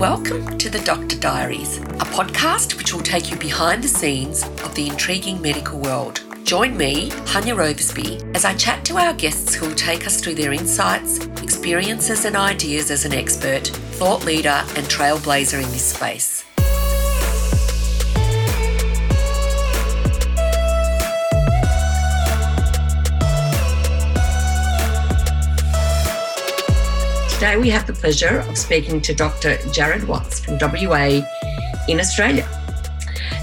Welcome to the Doctor Diaries, a podcast which will take you behind the scenes of the intriguing medical world. Join me, Hanya Oversby, as I chat to our guests who will take us through their insights, experiences, and ideas as an expert, thought leader, and trailblazer in this space. Today, we have the pleasure of speaking to Dr. Jared Watts from WA in Australia.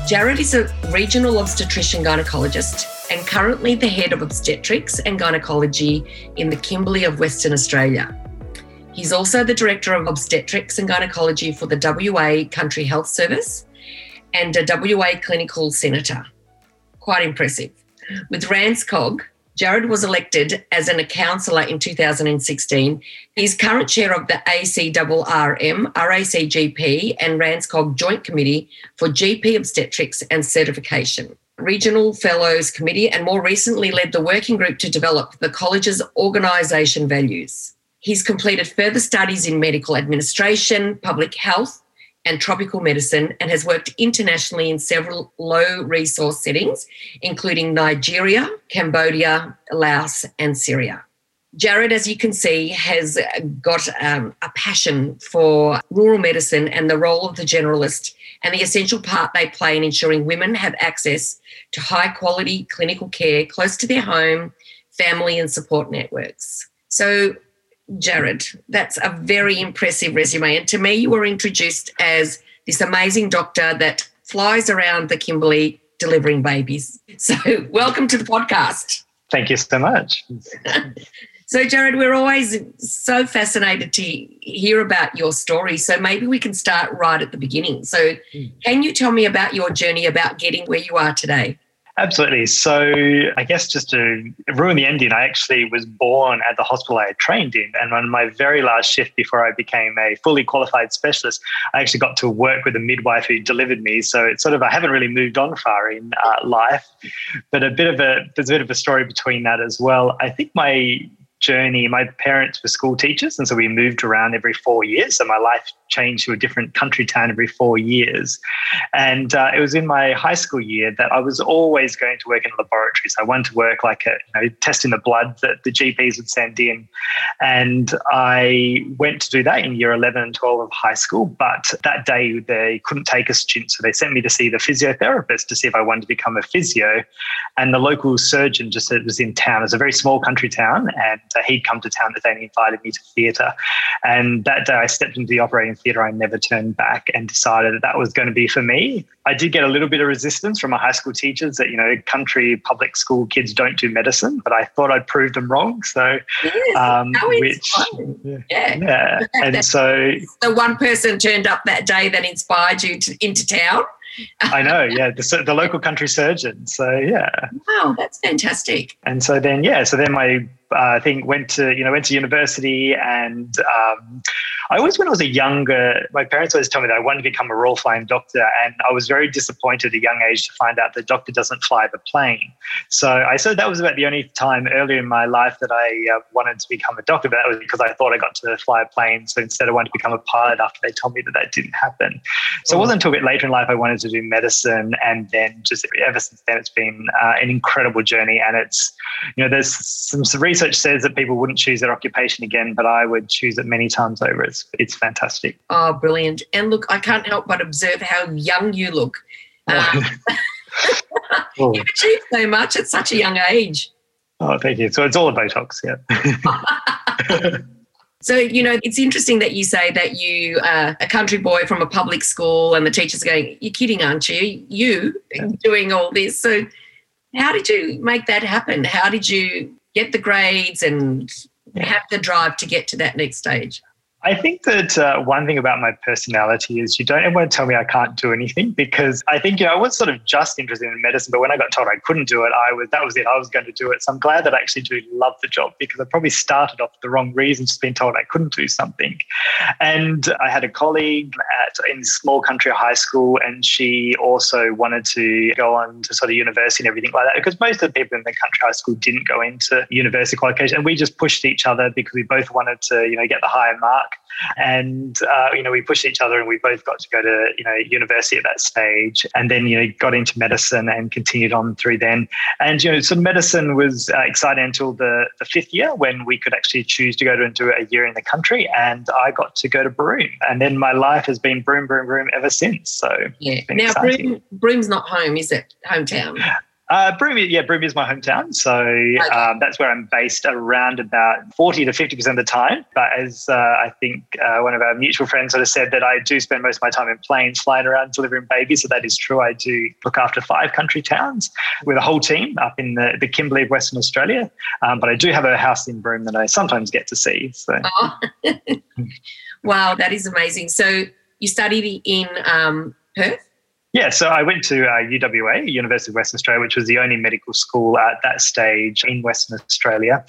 Jared is a regional obstetrician gynecologist and currently the head of obstetrics and gynecology in the Kimberley of Western Australia. He's also the director of obstetrics and gynecology for the WA Country Health Service and a WA clinical senator. Quite impressive. With RANZCOG, Jared was elected as a councillor in 2016. He's current chair of the ACRRM, RACGP, and RANZCOG Joint Committee for GP Obstetrics and Certification. Regional Fellows Committee, and more recently led the working group to develop the college's organisation values. He's completed further studies in medical administration, public health, and tropical medicine and has worked internationally in several low resource settings, including Nigeria, Cambodia, Laos, and Syria. Jared, as you can see, has got um, a passion for rural medicine and the role of the generalist and the essential part they play in ensuring women have access to high quality clinical care close to their home, family, and support networks. So, Jared. That's a very impressive resume. And to me, you were introduced as this amazing doctor that flies around the Kimberley delivering babies. So, welcome to the podcast. Thank you so much. so, Jared, we're always so fascinated to hear about your story. So, maybe we can start right at the beginning. So, hmm. can you tell me about your journey about getting where you are today? Absolutely. So, I guess just to ruin the ending, I actually was born at the hospital I had trained in. And on my very last shift before I became a fully qualified specialist, I actually got to work with a midwife who delivered me. So, it's sort of, I haven't really moved on far in uh, life, but a bit of a, there's a bit of a story between that as well. I think my journey. My parents were school teachers, and so we moved around every four years. So my life changed to a different country town every four years. And uh, it was in my high school year that I was always going to work in. So I wanted to work like a, you know, testing the blood that the GPs would send in. And I went to do that in year 11 and 12 of high school. But that day they couldn't take a student. So they sent me to see the physiotherapist to see if I wanted to become a physio. And the local surgeon just said it was in town. It's a very small country town. And uh, he'd come to town that day and invited me to theatre. And that day I stepped into the operating theatre. I never turned back and decided that that was going to be for me. I did get a little bit of resistance from my high school teachers that, you know, country public school kids don't do medicine, but I thought I'd prove them wrong. So, yes, um, which, yeah. yeah. And so the one person turned up that day that inspired you to, into town. I know, yeah, the, the local country surgeon. So, yeah. Wow, that's fantastic. And so then, yeah, so then my uh, I think went to you know went to university and um, I always when I was a younger my parents always told me that I wanted to become a royal flying doctor and I was very disappointed at a young age to find out the doctor doesn't fly the plane. So I said that was about the only time earlier in my life that I uh, wanted to become a doctor. But that was because I thought I got to fly a plane so instead I wanted to become a pilot after they told me that that didn't happen. So it wasn't until a bit later in life I wanted to do medicine and then just ever since then it's been uh, an incredible journey and it's you know there's some, some research says that people wouldn't choose their occupation again, but I would choose it many times over. It's it's fantastic. Oh, brilliant! And look, I can't help but observe how young you look. Um, oh. You've achieved so much at such a young age. Oh, thank you. So it's all a Botox, yeah. So, you know, it's interesting that you say that you are a country boy from a public school and the teacher's are going, You're kidding, aren't you? You yeah. doing all this. So, how did you make that happen? How did you get the grades and have the drive to get to that next stage? I think that uh, one thing about my personality is you don't ever want to tell me I can't do anything because I think you know I was sort of just interested in medicine, but when I got told I couldn't do it, I was that was it. I was going to do it. So I'm glad that I actually do love the job because I probably started off the wrong reasons, just being told I couldn't do something. And I had a colleague at in small country high school, and she also wanted to go on to sort of university and everything like that because most of the people in the country high school didn't go into university qualification, and we just pushed each other because we both wanted to you know get the higher marks And, uh, you know, we pushed each other and we both got to go to, you know, university at that stage and then, you know, got into medicine and continued on through then. And, you know, so medicine was uh, exciting until the, the fifth year when we could actually choose to go to and do a year in the country. And I got to go to Broome. And then my life has been Broome, Broome, Broome ever since. So, yeah. Now, Broome, Broome's not home, is it? Hometown. Uh, Broome, yeah, Broome is my hometown, so okay. um, that's where I'm based around about forty to fifty percent of the time. But as uh, I think uh, one of our mutual friends sort of said that I do spend most of my time in planes, flying around delivering babies. So that is true. I do look after five country towns with a whole team up in the, the Kimberley of Western Australia. Um, but I do have a house in Broome that I sometimes get to see. So, oh. wow, that is amazing. So you studied in um, Perth. Yeah, so I went to uh, UWA, University of Western Australia, which was the only medical school at that stage in Western Australia.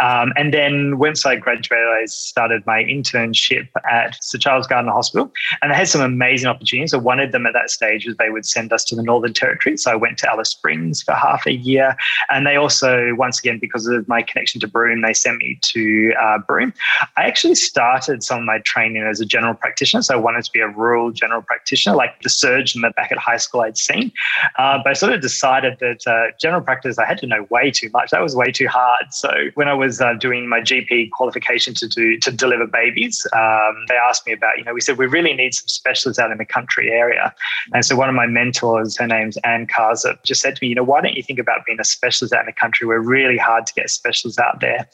Um, and then once I graduated, I started my internship at Sir Charles Gairdner Hospital. And I had some amazing opportunities. So one of them at that stage was they would send us to the Northern Territory. So I went to Alice Springs for half a year. And they also, once again, because of my connection to Broome, they sent me to uh, Broome. I actually started some of my training as a general practitioner. So I wanted to be a rural general practitioner, like the surgeon that back at high school I'd seen. Uh, but I sort of decided that uh, general practice, I had to know way too much. That was way too hard. So when I was uh, doing my GP qualification to do to deliver babies, um, they asked me about, you know, we said we really need some specialists out in the country area. And so one of my mentors, her name's Anne Karza, just said to me, you know, why don't you think about being a specialist out in the country? We're really hard to get specialists out there.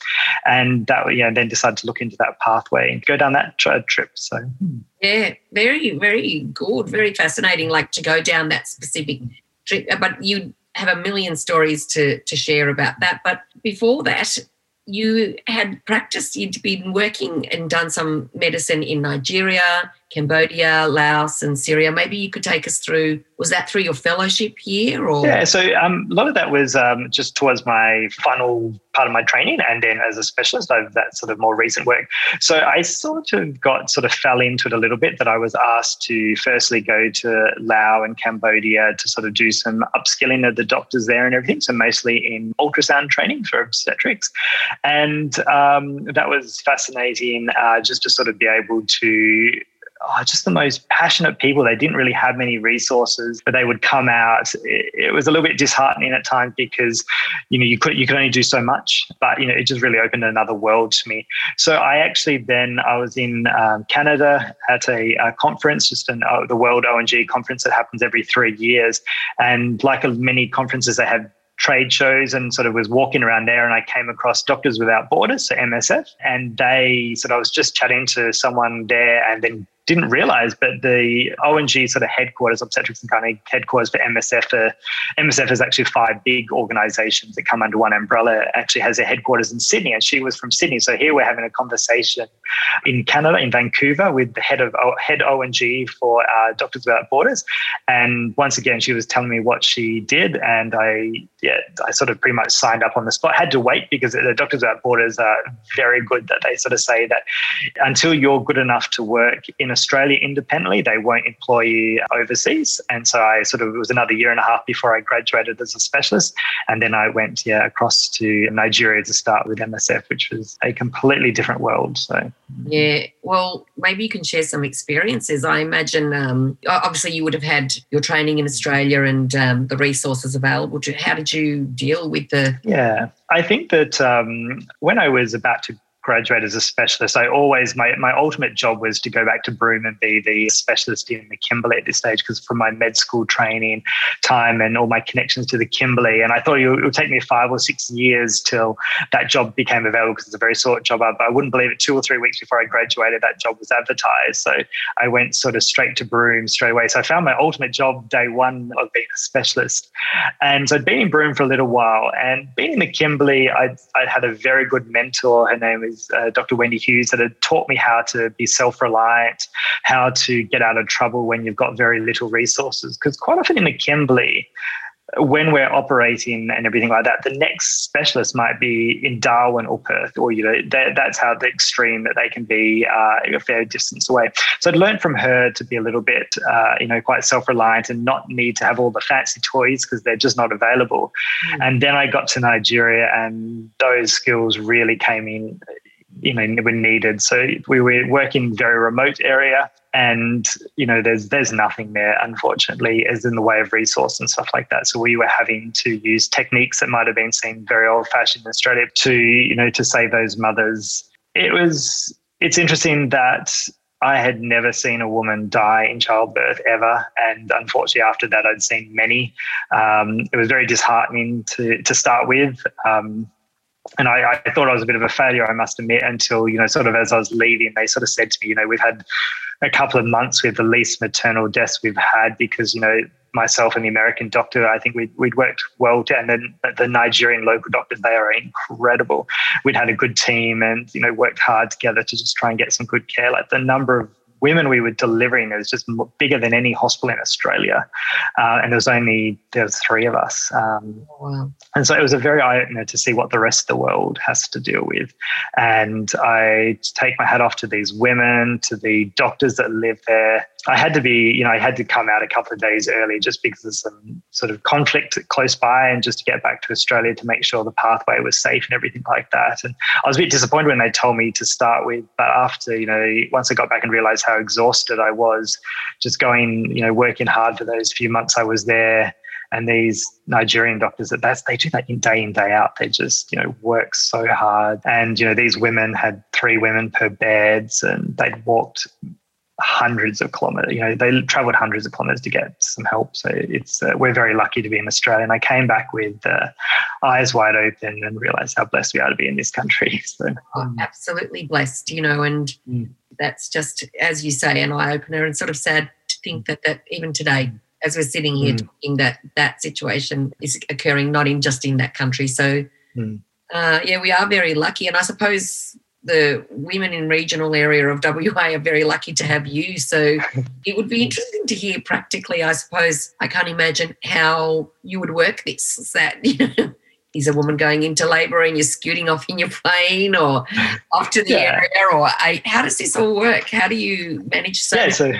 And that, you know, then decided to look into that pathway and go down that trip. So. Hmm. Yeah, very, very good, very fascinating. Like to go down that specific trip, uh, but you have a million stories to to share about that. But before that, you had practiced. You'd been working and done some medicine in Nigeria, Cambodia, Laos, and Syria. Maybe you could take us through. Was that through your fellowship here, or yeah? So um, a lot of that was um, just towards my final part of my training, and then as a specialist, I've that sort of more recent work. So I sort of got sort of fell into it a little bit. That I was asked to firstly go to Laos and Cambodia to sort of do some upskilling of the doctors there and everything. So mostly in ultrasound training for obstetrics, and um, that was fascinating. Uh, just to sort of be able to oh, just the most passionate people. They didn't really have many resources, but they would come out. It, it, was a little bit disheartening at times because, you know, you could you could only do so much. But you know, it just really opened another world to me. So I actually then I was in um, Canada at a, a, conference, just an uh, the World ONG conference that happens every three years, and like many conferences, they have trade shows and sort of was walking around there and I came across Doctors Without Borders, so MSF, and they sort of I was just chatting to someone there and then didn't realize, but the ONG sort of headquarters, obstetrics and gynae headquarters for MSF, uh, MSF is actually five big organizations that come under one umbrella, actually has their headquarters in Sydney. And she was from Sydney. So here we're having a conversation in Canada, in Vancouver, with the head of head ONG for uh, Doctors Without Borders. And once again, she was telling me what she did. And I, yeah, I sort of pretty much signed up on the spot. Had to wait because the Doctors Without Borders are very good that they sort of say that until you're good enough to work in a Australia independently. They won't employ you overseas. And so I sort of, it was another year and a half before I graduated as a specialist. And then I went, yeah, across to Nigeria to start with MSF, which was a completely different world. So, yeah, well, maybe you can share some experiences. I imagine, um, obviously, you would have had your training in Australia and um, the resources available to. How did you deal with the? Yeah, I think that um, when I was about to graduate as a specialist, I always my my ultimate job was to go back to Broome and be the specialist in the Kimberley at this stage because from my med school training time and all my connections to the Kimberley, and I thought it would take me five or six years till that job became available because it's a very short job. But I wouldn't believe it. Two or three weeks before I graduated, that job was advertised. So I went sort of straight to Broome straight away. So I found my ultimate job day one of being a specialist, and so I'd been in Broome for a little while, and being in the Kimberley, I'd, I'd had a very good mentor. Her name is uh, Dr. Wendy Hughes that had taught me how to be self reliant, how to get out of trouble when you've got very little resources. Because quite often in the Kimberley, when we're operating and everything like that, the next specialist might be in Darwin or Perth, or you know, that, that's how the extreme that they can be uh, a fair distance away. So I'd learned from her to be a little bit, uh, you know, quite self-reliant and not need to have all the fancy toys because they're just not available. Mm. And then I got to Nigeria, and those skills really came in you know were needed. So we were working very remote area, and you know there's there's nothing there unfortunately as in the way of resource and stuff like that. So we were having to use techniques that might have been seen very old fashioned in Australia to you know to save those mothers. It was it's interesting that I had never seen a woman die in childbirth ever, and unfortunately, after that, I'd seen many. Um, it was very disheartening to to start with. Um, and I, I, thought I was a bit of a failure, I must admit, until, you know, sort of as I was leaving, they sort of said to me, you know, we've had a couple of months with the least maternal deaths we've had because, you know, myself and the American doctor, I think we'd, we'd worked well. To, and then the Nigerian local doctors, they are incredible. We'd had a good team and, you know, worked hard together to just try and get some good care. Like the number of women we were delivering It was just bigger than any hospital in Australia, uh, and there was only there was three of us. Um, oh, wow. And so it was a very eye opener to see what the rest of the world has to deal with. And I take my hat off to these women, to the doctors that live there. I had to be, you know, I had to come out a couple of days early just because of some sort of conflict close by and just to get back to Australia to make sure the pathway was safe and everything like that. And I was a bit disappointed when they told me to start with, but after, you know, once I got back and realized how exhausted I was, just going, you know, working hard for those few months I was there, and these Nigerian doctors that that's they do that day in day out. They just you know work so hard, and you know these women had three women per beds, and they'd walked hundreds of kilometers. You know, they traveled hundreds of kilometers to get some help. So it's uh, we're very lucky to be in Australia. And I came back with uh, eyes wide open and realized how blessed we are to be in this country. So oh, absolutely blessed, you know, and mm. that's just as you say, an eye opener, and sort of sad to think that that even today. As we're sitting here mm. talking, that that situation is occurring not in just in that country. So, mm. uh, yeah, we are very lucky, and I suppose the women in regional area of WA are very lucky to have you. So it would be interesting to hear practically, I suppose. I can't imagine how you would work this. Is that, you know, is a woman going into labour and you're scooting off in your plane or off to the yeah. area or how does this all work? How do you manage so Yeah, so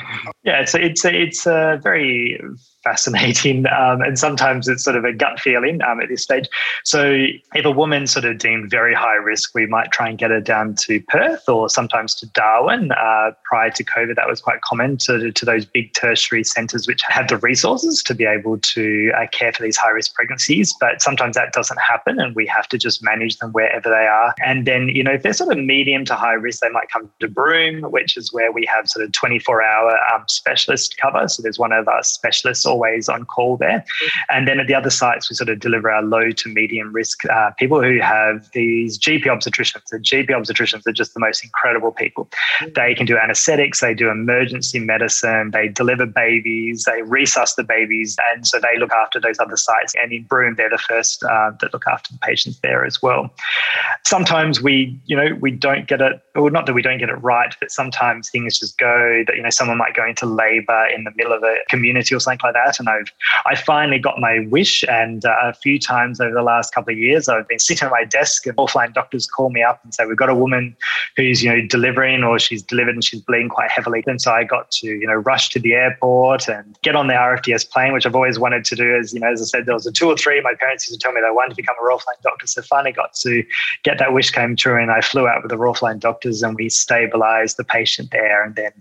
yeah, so it's a, it's a very fascinating. Um, and sometimes it's sort of a gut feeling um, at this stage. So if a woman's sort of deemed very high risk, we might try and get her down to Perth or sometimes to Darwin. Uh, prior to COVID, that was quite common to, to those big tertiary centres which have the resources to be able to uh, care for these high risk pregnancies. But sometimes that doesn't happen and we have to just manage them wherever they are. And then, you know, if they're sort of medium to high risk, they might come to Broome, which is where we have sort of 24 hour um, specialist cover. So there's one of our specialists always on call there. And then at the other sites, we sort of deliver our low to medium risk uh, people who have these GP obstetricians. The GP obstetricians are just the most incredible people. They can do anesthetics, they do emergency medicine, they deliver babies, they resus the babies, and so they look after those other sites. And in Broome, they're the first uh, that look after the patients there as well. Sometimes we, you know, we don't get it, or not that we don't get it right, but sometimes things just go that, you know, someone might go into labor in the middle of a community or something like that. And I've, I finally got my wish. And uh, a few times over the last couple of years, I've been sitting at my desk and offline doctors call me up and say, we've got a woman who's, you know, delivering or she's delivered and she's bleeding quite heavily. And so I got to, you know, rush to the airport and get on the RFDS plane, which I've always wanted to do. As, you know, as I said, there was a two or three. My parents used to tell me they wanted to become a Royal Flying Doctor. So finally got to get that wish came true. And I flew out with the Royal Flying Doctors and we stabilized the patient there. And then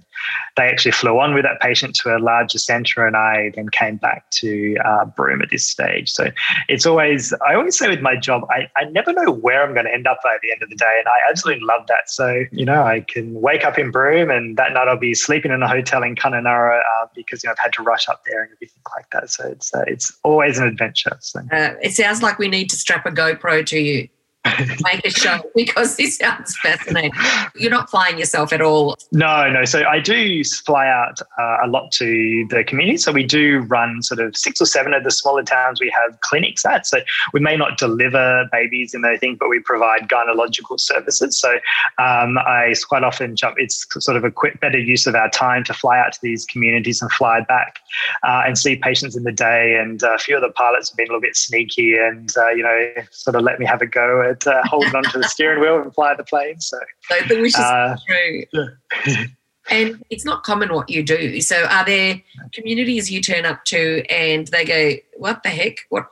they actually flew on with that patient to a larger center. And I then came back to uh, Broome at this stage. So it's always, I always say with my job, I, I never know where I'm going to end up by the end of the day. And I absolutely love that. So, you know, I can wake up in Broome and that night I'll be sleeping in a hotel in Kununurra uh, because, you know, I've had to rush up there and everything like that. So it's, uh, it's always an adventure. So. Uh, it sounds like we need to strap a GoPro to you make a show because this sounds fascinating. You're not flying yourself at all. No, no. So I do fly out uh, a lot to the community. So we do run sort of six or seven of the smaller towns we have clinics at. So we may not deliver babies and thing, but we provide gynecological services. So um, I quite often jump, it's sort of a quick, better use of our time to fly out to these communities and fly back uh, and see patients in the day. And a few of the pilots have been a little bit sneaky and, uh, you know, sort of let me have a go at uh, holding onto the steering wheel and fly the plane. So, so the wish is uh, true. Yeah. and it's not common what you do. So, are there communities you turn up to and they go, "What the heck? What?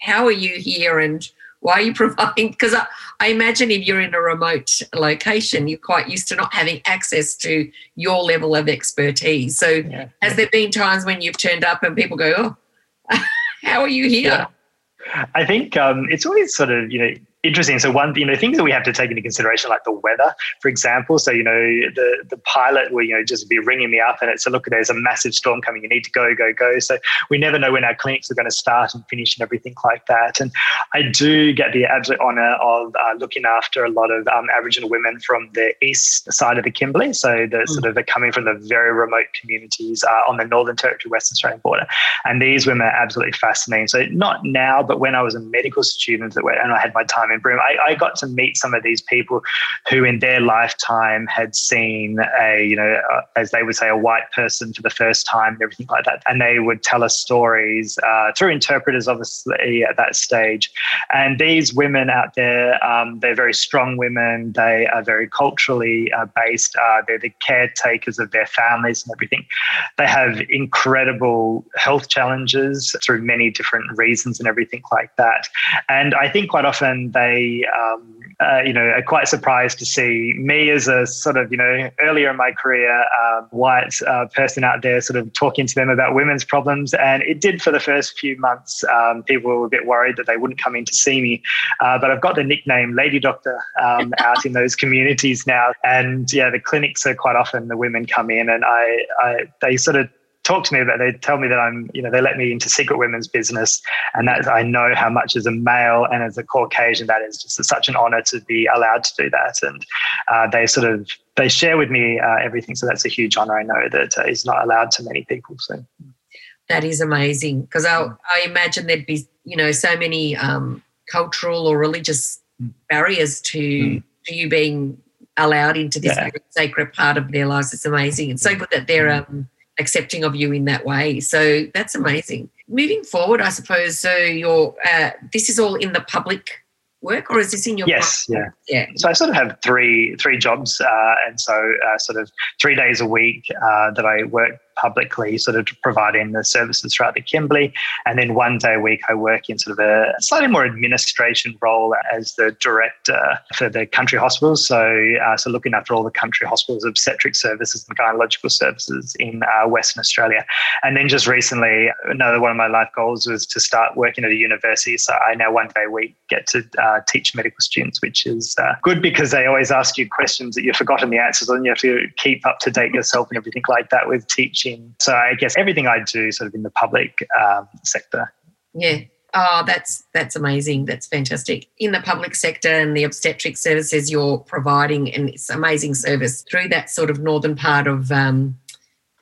How are you here?" And why are you providing? Because I, I imagine if you're in a remote location, you're quite used to not having access to your level of expertise. So, yeah. has there been times when you've turned up and people go, "Oh, how are you here?" Yeah. I think um, it's always sort of you know interesting. So one, you know, things that we have to take into consideration, like the weather, for example. So you know, the the pilot will you know just be ringing me up, and it's a look. There's a massive storm coming. You need to go, go, go. So we never know when our clinics are going to start and finish and everything like that. And I do get the absolute honour of uh, looking after a lot of um, Aboriginal women from the east side of the Kimberley. So the mm. sort of they're coming from the very remote communities uh, on the Northern Territory, Western Australian border. And these women are absolutely fascinating. So not now, but when I was a medical student, and I had my time in Broome, I, I, got to meet some of these people who, in their lifetime, had seen a, you know, uh, as they would say, a white person for the first time and everything like that. And they would tell us stories uh, through interpreters, obviously, at that stage. And these women out there, um, they're very strong women. They are very culturally uh, based. Uh, they're the caretakers of their families and everything. They have incredible health challenges through many different reasons and everything like that. And I think quite often they, um, uh, you know, are quite surprised to see me as a sort of, you know, earlier in my career, uh, white uh, person out there sort of talking to them about women's problems. And it did for the first few months. Um, people were a bit worried that they wouldn't come in to see me. Uh, but I've got the nickname Lady Doctor um, out in those communities now. And yeah, the clinics are quite often the women come in and I, I they sort of talk to me about they tell me that I'm you know they let me into secret women's business and that I know how much as a male and as a Caucasian that is. Just such an honor to be allowed to do that and uh, they sort of they share with me uh, everything so that's a huge honor. I know that uh, is not allowed to many people so. That is amazing because I, I imagine there'd be you know so many um, cultural or religious barriers to mm. to you being allowed into this yeah. sacred part of their lives. It's amazing. It's so good that they're mm. um, accepting of you in that way. So that's amazing. Moving forward, I suppose. So your uh, this is all in the public work, or is this in your? Yes, yeah, yeah. So I sort of have three three jobs, uh, and so uh, sort of three days a week uh, that I work publicly, sort of providing the services throughout the Kimberley. And then one day a week, I work in sort of a slightly more administration role as the director for the country hospitals. So, uh, so looking after all the country hospitals, obstetric services and gynecological services in uh, Western Australia. And then just recently, another one of my life goals was to start working at a university. So I now one day a week get to uh, teach medical students, which is uh, good because they always ask you questions that you've forgotten the answers on. You have to keep up to date yourself and everything like that with teaching teaching. So I guess everything I do sort of in the public um, sector. Yeah. Oh, that's that's amazing. That's fantastic. In the public sector and the obstetric services you're providing, and it's amazing service through that sort of northern part of um,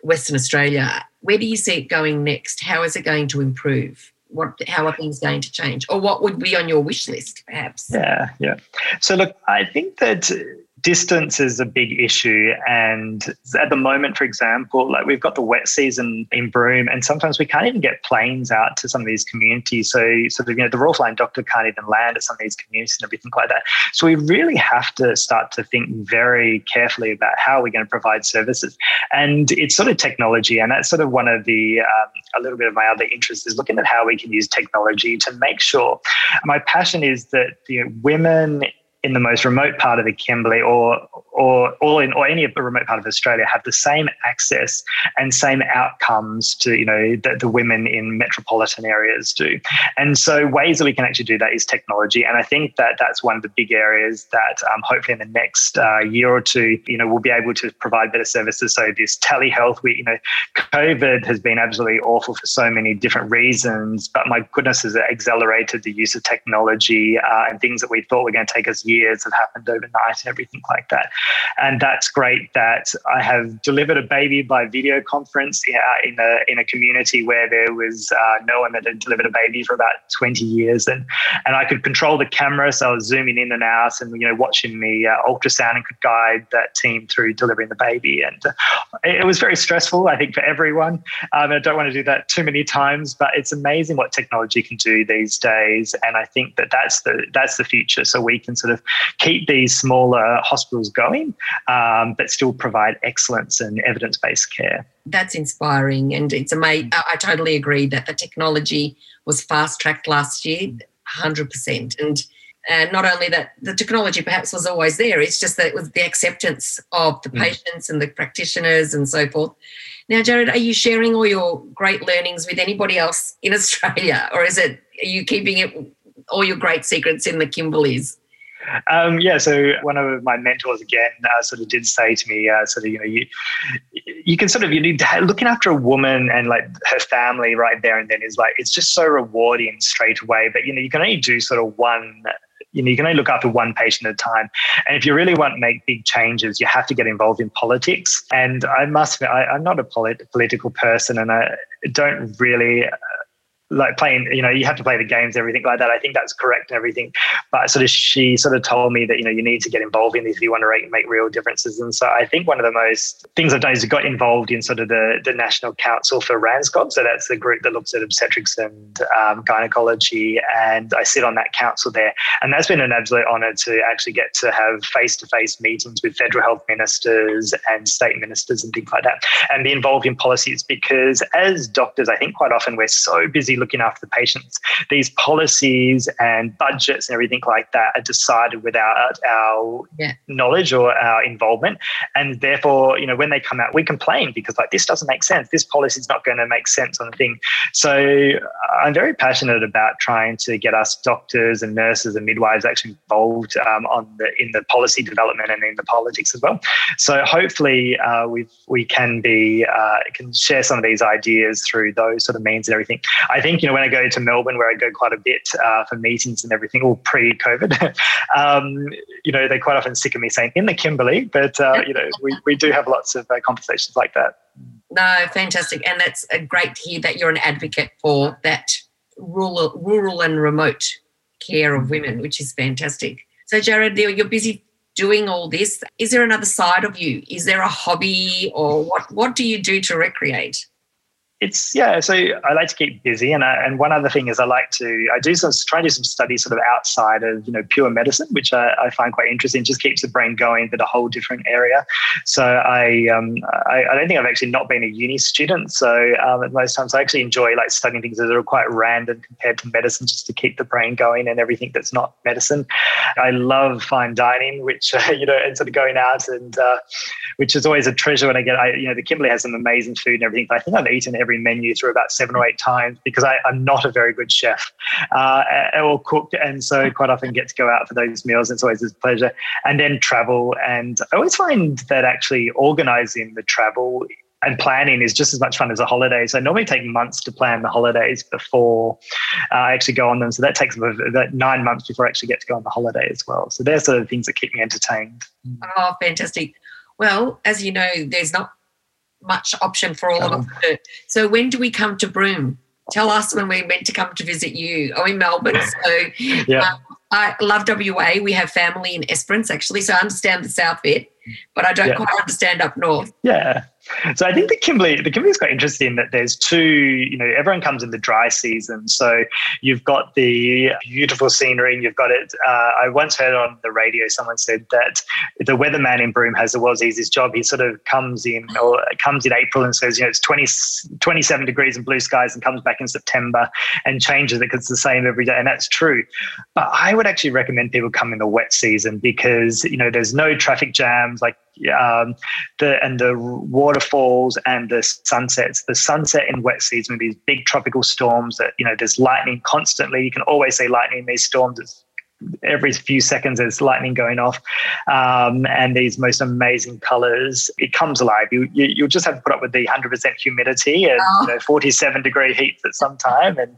Western Australia. Where do you see it going next? How is it going to improve? What, how are things going to change, or what would be on your wish list, perhaps? Yeah, yeah. So look, I think that distance is a big issue. And at the moment, for example, like we've got the wet season in Broome, and sometimes we can't even get planes out to some of these communities. So, sort of, you know, the Royal Flying Doctor can't even land at some of these communities and everything like that. So, we really have to start to think very carefully about how we're going to provide services. And it's sort of technology, and that's sort of one of the um, a little bit of my other interest is looking at how we can use technology to make sure. My passion is that you know, women in the most remote part of the Kimberley or or or in or any remote part of Australia have the same access and same outcomes to you know that the women in metropolitan areas do. And so ways that we can actually do that is technology. And I think that that's one of the big areas that um, hopefully in the next uh, year or two, you know, we'll be able to provide better services. So this telehealth, we you know, COVID has been absolutely awful for so many different reasons, but my goodness has accelerated the use of technology uh, and things that we thought were going to take us years have happened overnight and everything like that. And that's great that I have delivered a baby by video conference in a in a community where there was uh, no one that had delivered a baby for about 20 years, and and I could control the camera, so I was zooming in and out, and you know watching the uh, ultrasound and could guide that team through delivering the baby, and it was very stressful, I think, for everyone. Um, I don't want to do that too many times, but it's amazing what technology can do these days, and I think that that's the that's the future. So we can sort of keep these smaller hospitals going, um, but still provide excellence and evidence based care. That's inspiring. And it's amazing. I totally agree that the technology was fast tracked last year, 100%. And And not only that, the technology perhaps was always there, it's just that it was the acceptance of the mm. patients and the practitioners and so forth. Now, Jared, are you sharing all your great learnings with anybody else in Australia, or is it are you keeping it all your great secrets in the Kimberleys? Um, yeah, so one of my mentors again uh, sort of did say to me, uh, sort of, you know, you you can sort of you need to, looking after a woman and like her family right there and then is like it's just so rewarding straight away. But you know, you can only do sort of one you know you can only look after one patient at a time and if you really want to make big changes you have to get involved in politics and i must admit I, am not a polit- political person and i don't really like playing, you know, you have to play the games, everything like that. I think that's correct and everything. But sort of she sort of told me that, you know, you need to get involved in this if you want to make real differences. And so I think one of the most things I've done is got involved in sort of the, the National Council for RANZCOG. So that's the group that looks at obstetrics and um, gynecology. And I sit on that council there. And that's been an absolute honour to actually get to have face to face meetings with federal health ministers and state ministers and things like that and be involved in policies because as doctors, I think quite often we're so busy looking after the patients. These policies and budgets and everything like that are decided without our yeah. knowledge or our involvement. And therefore, you know, when they come out, we complain because like this doesn't make sense. This policy is not going to make sense on the thing. So I'm very passionate about trying to get us doctors and nurses and midwives actually involved um, on the in the policy development and in the politics as well. So hopefully uh, we we can be uh, can share some of these ideas through those sort of means and everything. I think think, you know, when I go to Melbourne, where I go quite a bit uh, for meetings and everything, all pre-COVID, um, you know, they quite often sick of me saying in the Kimberley, but uh, you know, we, we do have lots of uh, conversations like that. No, fantastic, and that's great to hear that you're an advocate for that rural, rural and remote care of women, which is fantastic. So, Jared, you're busy doing all this. Is there another side of you? Is there a hobby, or what? What do you do to recreate? It's yeah so i like to keep busy and I, and one other thing is i like to i do some try to do some studies sort of outside of you know pure medicine which i, I find quite interesting. Just keeps the brain going but a whole different area. So i um I, I, don't think i've actually not been a uni student. So um, at most times i actually enjoy like studying things that are quite random compared to medicine just to keep the brain going and everything that's not medicine. I love fine dining which uh, you know and sort of going out and uh, which is always a treasure when i get i you know the kimberley has some amazing food and everything but i think i've eaten every every menu through about seven or eight times because I, am not a very good chef uh, or cook. And so quite often get to go out for those meals. It's always a pleasure. And then travel. And I always find that actually organizing the travel and planning is just as much fun as a holiday. So I normally take months to plan the holidays before uh, I actually go on them. So that takes about nine months before I actually get to go on the holiday as well. So they're sort of things that keep me entertained. Oh, fantastic. Well, as you know, there's not much option for all of us. So when do we come to Broome? Tell us when we're meant to come to visit you. Oh, in Melbourne. So yeah. Um, I love WA. We have family in Esperance actually, so I understand the south bit, but I don't yeah. quite understand up north. Yeah. So I think the Kimberley, the Kimberley is quite interesting that there's two, you know, everyone comes in the dry season. So you've got the beautiful scenery and you've got it. Uh, I once heard on the radio, someone said that the weatherman in Broome has the world's easiest job. He sort of comes in or comes in April and says, you know, it's 20, 27 degrees and blue skies and comes back in September and changes it because it's the same every day. And that's true. But I would actually recommend people come in the wet season because, you know, there's no traffic jams. Like um, the and the waterfalls and the sunsets. The sunset in wet season, these big tropical storms that you know there's lightning constantly. You can always see lightning in these storms. It's every few seconds there's lightning going off um, and these most amazing colors it comes alive you, you you'll just have to put up with the 100% humidity and oh. you know, 47 degree heat at some time and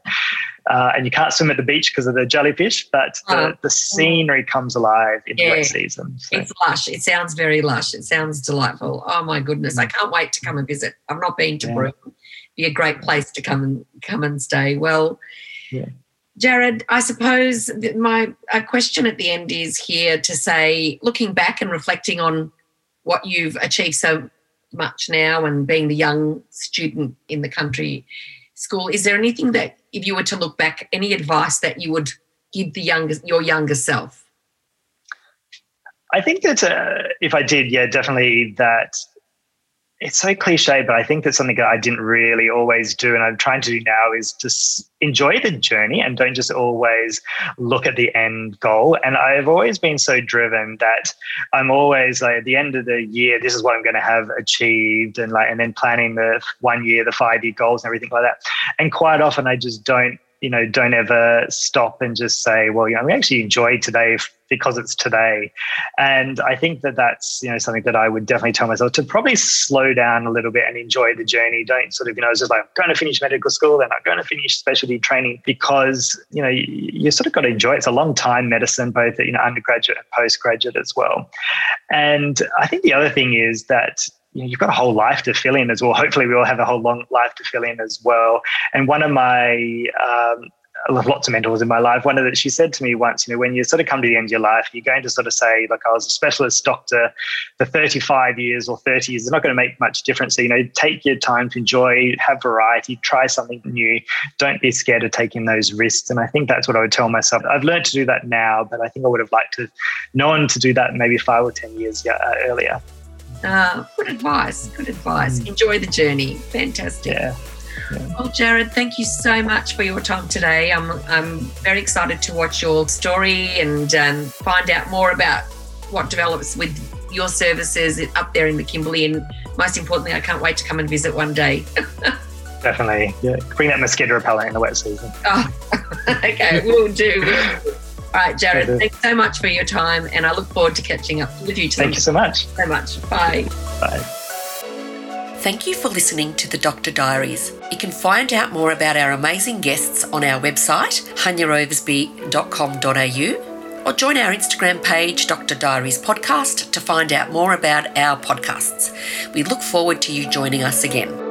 uh, and you can't swim at the beach because of the jellyfish but the, oh. the scenery comes alive in yeah. wet season so. it's lush it sounds very lush it sounds delightful oh my goodness i can't wait to come and visit i've not been to yeah. Broome be a great place to come and come and stay well yeah. Jared, I suppose my question at the end is here to say, looking back and reflecting on what you've achieved so much now and being the young student in the country school, is there anything that, if you were to look back, any advice that you would give the younger, your younger self? I think that uh, if I did, yeah, definitely that it's so cliche, but I think that's something that I didn't really always do. And I'm trying to do now is just enjoy the journey and don't just always look at the end goal. And I've always been so driven that I'm always like at the end of the year, this is what I'm going to have achieved and like, and then planning the one year, the five year goals and everything like that. And quite often I just don't you know, don't ever stop and just say, well, you know, we actually enjoy today because it's today. And I think that that's, you know, something that I would definitely tell myself to probably slow down a little bit and enjoy the journey. Don't sort of, you know, it's just like, I'm going to finish medical school, then I'm going to finish specialty training because, you know, you, you sort of got to enjoy it. It's a long time medicine, both, you know, undergraduate and postgraduate as well. And I think the other thing is that you know, you've got a whole life to fill in as well. Hopefully, we all have a whole long life to fill in as well. And one of my um, lots of mentors in my life. One of that she said to me once, you know, when you sort of come to the end of your life, you're going to sort of say, like, I was a specialist doctor for 35 years or 30 years. It's not going to make much difference. So, you know, take your time to enjoy, have variety, try something new. Don't be scared of taking those risks. And I think that's what I would tell myself. I've learned to do that now, but I think I would have liked to known to do that maybe five or 10 years uh, earlier. Uh, good advice. Good advice. Mm. Enjoy the journey. Fantastic. Yeah. yeah. Well, Jared, thank you so much for your time today. I'm, I'm very excited to watch your story and um, find out more about what develops with your services up there in the Kimberley. And most importantly, I can't wait to come and visit one day. Definitely. Yeah. Bring that mosquito repellent in the wet season. Oh, okay. We'll do. All right, Jared, thanks so much for your time, and I look forward to catching up with you. Today. Thank you so much. So much. Bye. Bye. Thank you for listening to the Doctor Diaries. You can find out more about our amazing guests on our website, hanyaoversby.com.au, or join our Instagram page, Dr. Diaries Podcast, to find out more about our podcasts. We look forward to you joining us again.